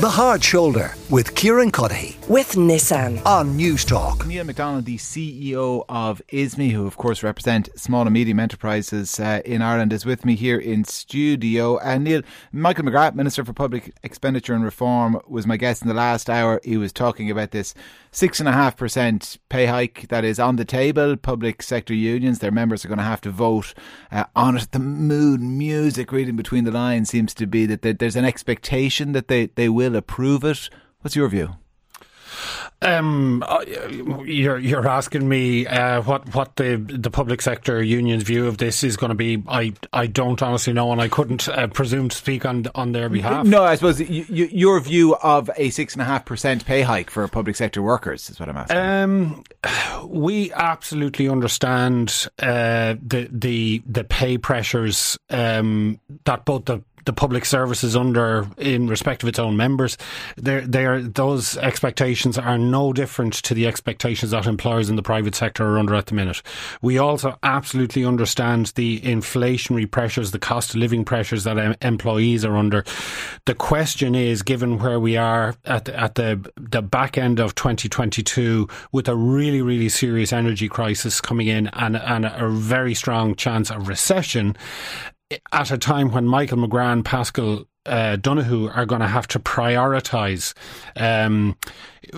The Hard Shoulder with Kieran Cuddihy with Nissan on Newstalk. Neil McDonnell, the CEO of ISME, who of course represent small and medium enterprises uh, in Ireland, is with me here in studio. And uh, Neil, Michael McGrath, Minister for Public Expenditure and Reform, was my guest in the last hour. He was talking about this six and a half percent pay hike that is on the table. Public sector unions, their members are going to have to vote uh, on it. The mood music, reading between the lines, seems to be that there's an expectation that they, they will approve it. What's your view? Um, uh, you're you're asking me uh, what what the the public sector union's view of this is going to be. I I don't honestly know, and I couldn't uh, presume to speak on on their behalf. No, I suppose your view of a six and a half percent pay hike for public sector workers is what I'm asking. Um, we absolutely understand uh, the the the pay pressures um, that both the the public services under in respect of its own members. There, there, those expectations are no different to the expectations that employers in the private sector are under at the minute. We also absolutely understand the inflationary pressures, the cost of living pressures that em- employees are under. The question is, given where we are at the, at the the back end of 2022, with a really, really serious energy crisis coming in and and a very strong chance of recession, at a time when Michael McGrath and Paschal uh, Donohoe are going to have to prioritise, um,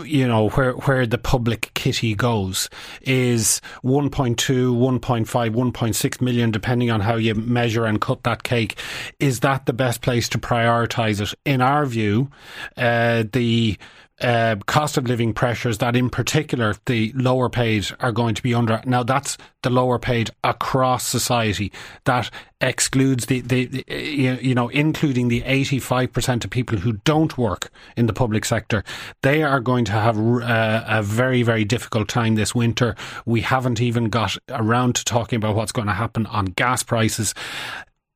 you know, where where the public kitty goes is 1.2, 1.5, 1.6 million, depending on how you measure and cut that cake. Is that the best place to prioritise it? In our view, uh, the uh, cost of living pressures that, in particular, the lower paid are going to be under. Now, that's the lower paid across society. That excludes the, the, the you know, including the 85% of people who don't work in the public sector. They are going to have uh, a very, very difficult time this winter. We haven't even got around to talking about what's going to happen on gas prices.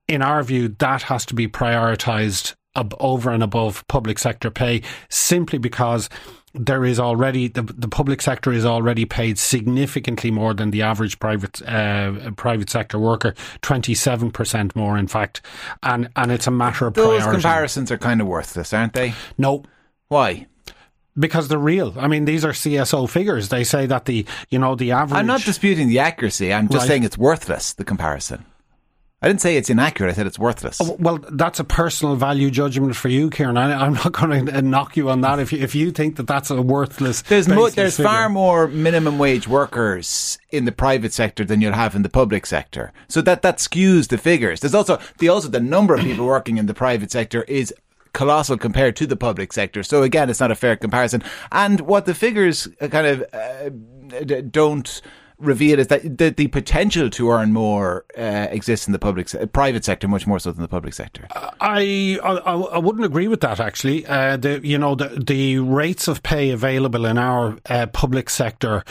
In our view, that has to be prioritised ab- over and above public sector pay simply because there is already the, the public sector is already paid significantly more than the average private uh, private sector worker, twenty seven percent more, in fact, and and it's a matter of those priority. comparisons are kind of worthless, aren't they? No, why? Because they're real. I mean, these are CSO figures. They say that the you know the average. I'm not disputing the accuracy. I'm just Right. saying it's worthless. The comparison. I didn't say it's inaccurate. I said it's worthless. Oh, Well, that's a personal value judgment for you, Kieran. I, I'm not going to knock you on that. If you, if you think that that's a worthless, There's mo- there's figure. far more minimum wage workers in the private sector than you'll have in the public sector. So that that skews the figures. There's also the also the number of people working in the private sector is colossal compared to the public sector. So again, it's not a fair comparison. And what the figures uh, kind of uh, don't reveal is that the, the potential to earn more uh, exists in the public se- private sector much more so than the public sector. I, I I wouldn't agree with that actually. Uh, the you know the the rates of pay available in our uh, public sector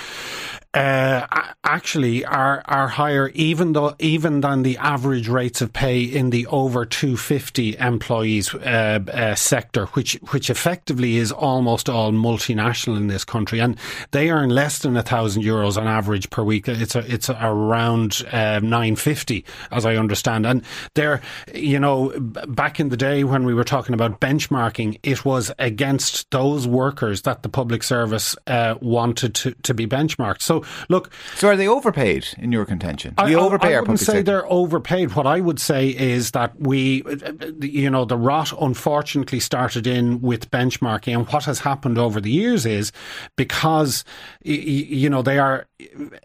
uh, actually are are higher even though even than the average rates of pay in the over 250 employees uh, uh, sector, which which effectively is almost all multinational in this country, and they earn less than a thousand euros on average per week. It's a, it's around uh, 950, as I understand, and they're you know back in the day when we were talking about benchmarking, it was against those workers that the public service uh, wanted to, to be benchmarked. So look, So are they overpaid in your contention? I, you overpay I wouldn't say sector? they're overpaid. What I would say is that we, you know, the rot unfortunately started in with benchmarking, and what has happened over the years is because you know they are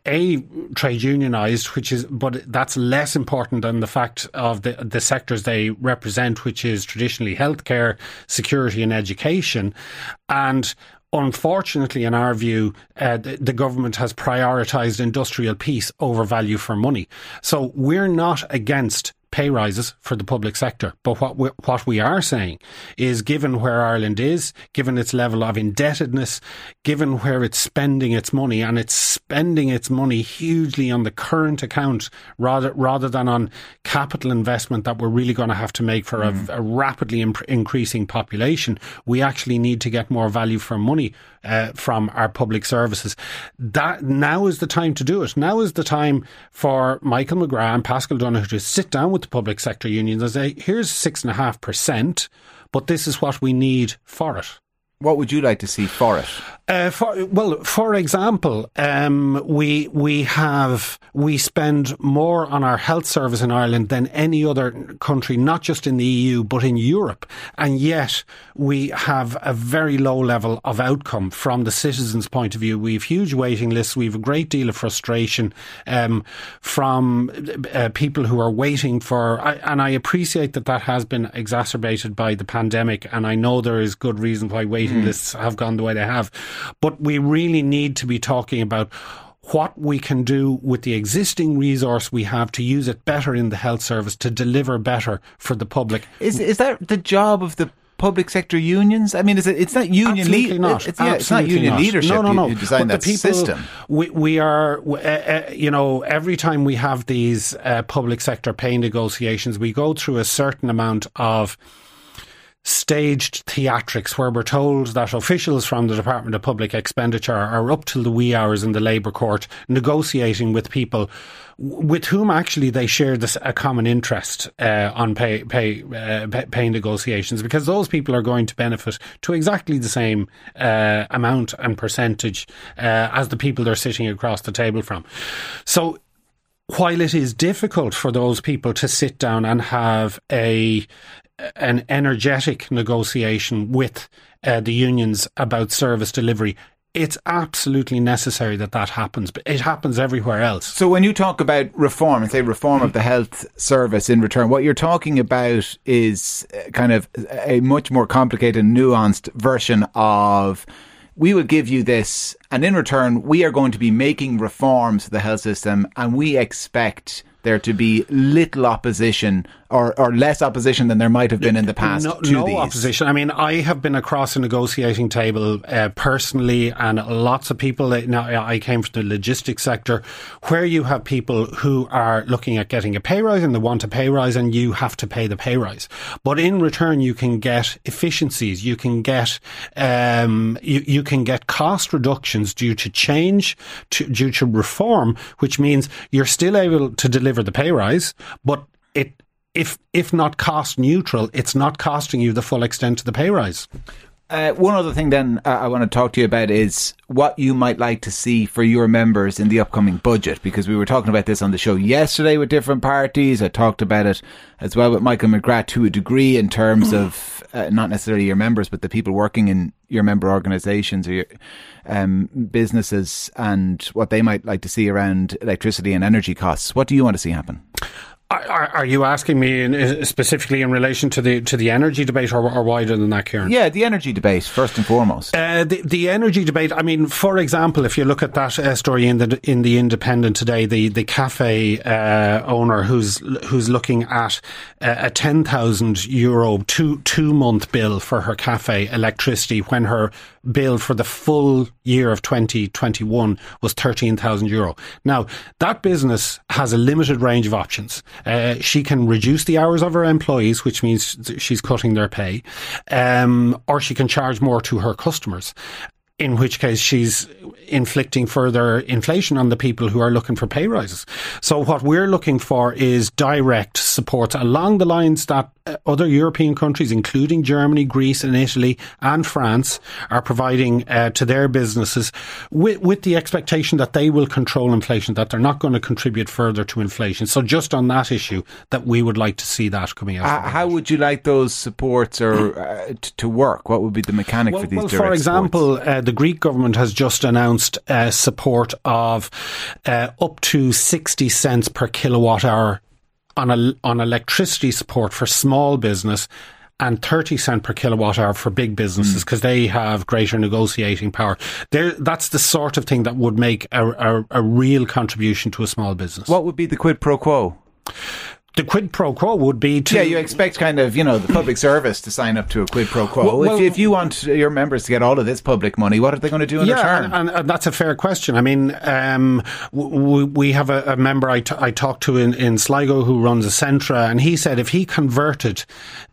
a trade unionized, which is, but that's less important than the fact of the the sectors they represent, which is traditionally healthcare, security, and education, and Unfortunately, in our view, uh, the, the government has prioritised industrial peace over value for money. So we're not against pay rises for the public sector. But what we, what we are saying is given where Ireland is, given its level of indebtedness, given where it's spending its money and it's spending its money hugely on the current account rather, rather than on capital investment that we're really going to have to make for a, a rapidly imp- increasing population, we actually need to get more value for money uh, from our public services. That now is the time to do it. Now is the time for Michael McGrath and Paschal Donohoe to sit down with the public sector unions and say, here's six and a half percent. but this is what we need for it. What would you like to see for it? Uh, for, well, for example, um, we we have we spend more on our health service in Ireland than any other country, not just in the EU but in Europe, and yet we have a very low level of outcome from the citizens' point of view. We have huge waiting lists. We have a great deal of frustration um, from uh, people who are waiting for, and I appreciate that that has been exacerbated by the pandemic, and I know there is good reason why waiting mm. lists have gone the way they have. But we really need to be talking about what we can do with the existing resource we have to use it better in the health service to deliver better for the public. Is is that the job of the public sector unions? I mean, is it, it's not union leadership. Not. It's, yeah, it's not union not. leadership. No, no, no. You, you design but that the people, system. We, we are, uh, uh, you know, every time we have these uh, public sector pay negotiations, we go through a certain amount of staged theatrics where we're told that officials from the Department of Public Expenditure are up till the wee hours in the Labour Court negotiating with people with whom actually they share this a common interest uh, on pay pay, uh, pay negotiations because those people are going to benefit to exactly the same uh, amount and percentage uh, as the people they're sitting across the table from. So while it is difficult for those people to sit down and have a an energetic negotiation with uh, the unions about service delivery. It's absolutely necessary that that happens, but it happens everywhere else. So, when you talk about reform, say reform of the health service in return, what you're talking about is uh, kind of a much more complicated, nuanced version of we will give you this, and in return, we are going to be making reforms to the health system, and we expect there to be little opposition or, or less opposition than there might have been in the past no, to no these. opposition. I mean, I have been across a negotiating table uh, personally, and lots of people. Now, I came from the logistics sector, where you have people who are looking at getting a pay rise and they want a pay rise, and you have to pay the pay rise. But in return, you can get efficiencies. You can get um, you, you can get cost reductions due to change, to, due to reform, which means you're still able to deliver the pay rise, but it if if not cost neutral, it's not costing you the full extent of the pay rise. Uh, one other thing, then, uh, I want to talk to you about is what you might like to see for your members in the upcoming budget, because we were talking about this on the show yesterday with different parties. I talked about it as well with Michael McGrath to a degree in terms of uh, not necessarily your members, but the people working in your member organisations or your um, businesses and what they might like to see around electricity and energy costs. What do you want to see happen? Are, are, you asking me in, specifically in relation to the to the energy debate, or, or wider than that, Kieran? Yeah, the energy debate first and foremost. Uh, the the energy debate. I mean, for example, if you look at that uh, story in the in the Independent today, the the cafe uh, owner who's who's looking at uh, a ten thousand euro two two month bill for her cafe electricity when her bill for the full year of 2021 was 13,000 euro. Now, that business has a limited range of options. Uh, she can reduce the hours of her employees, which means she's cutting their pay, um, or she can charge more to her customers in which case she's inflicting further inflation on the people who are looking for pay rises. So what we're looking for is direct support along the lines that uh, other European countries, including Germany, Greece and Italy and France are providing uh, to their businesses with, with the expectation that they will control inflation, that they're not going to contribute further to inflation. So just on that issue that we would like to see that coming out. Uh, how would you like those supports or uh, to work? What would be the mechanic well, for these Well, for example, uh, the Greek government has just announced uh, support of up to 60 cents per kilowatt hour on a, on electricity support for small business and 30 cent per kilowatt hour for big businesses because mm. they have greater negotiating power. They're, that's the sort of thing that would make a, a, a real contribution to a small business. What would be the quid pro quo? The quid pro quo would be to yeah you expect kind of you know the public service to sign up to a quid pro quo. Well, well, if, if, you want your members to get all of this public money what are they going to do in yeah, return? and, and, that's a fair question. I mean um, we, we, have a, a member I, t- I talked to in, in Sligo who runs a Centra and he said if he converted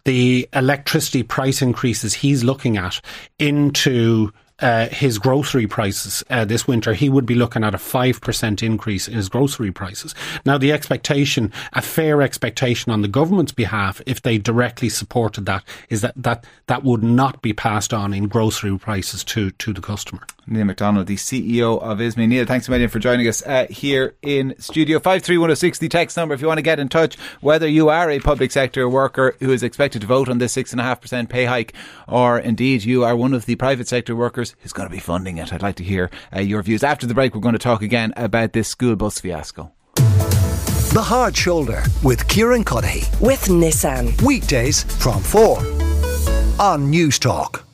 the electricity price increases he's looking at into uh, his grocery prices uh, this winter, he would be looking at a 5% increase in his grocery prices. Now, the expectation, a fair expectation on the government's behalf, if they directly supported that, is that that, that would not be passed on in grocery prices to, to the customer. Neil McDonnell, the CEO of ISME. Neil, thanks a million for joining us uh, here in studio. 53106, the text number if you want to get in touch, whether you are a public sector worker who is expected to vote on this 6.5% pay hike, or indeed you are one of the private sector workers who's going to be funding it. I'd like to hear uh, your views. After the break, we're going to talk again about this school bus fiasco. The Hard Shoulder with Kieran Cuddihy. With Nissan. Weekdays from 4 on Newstalk.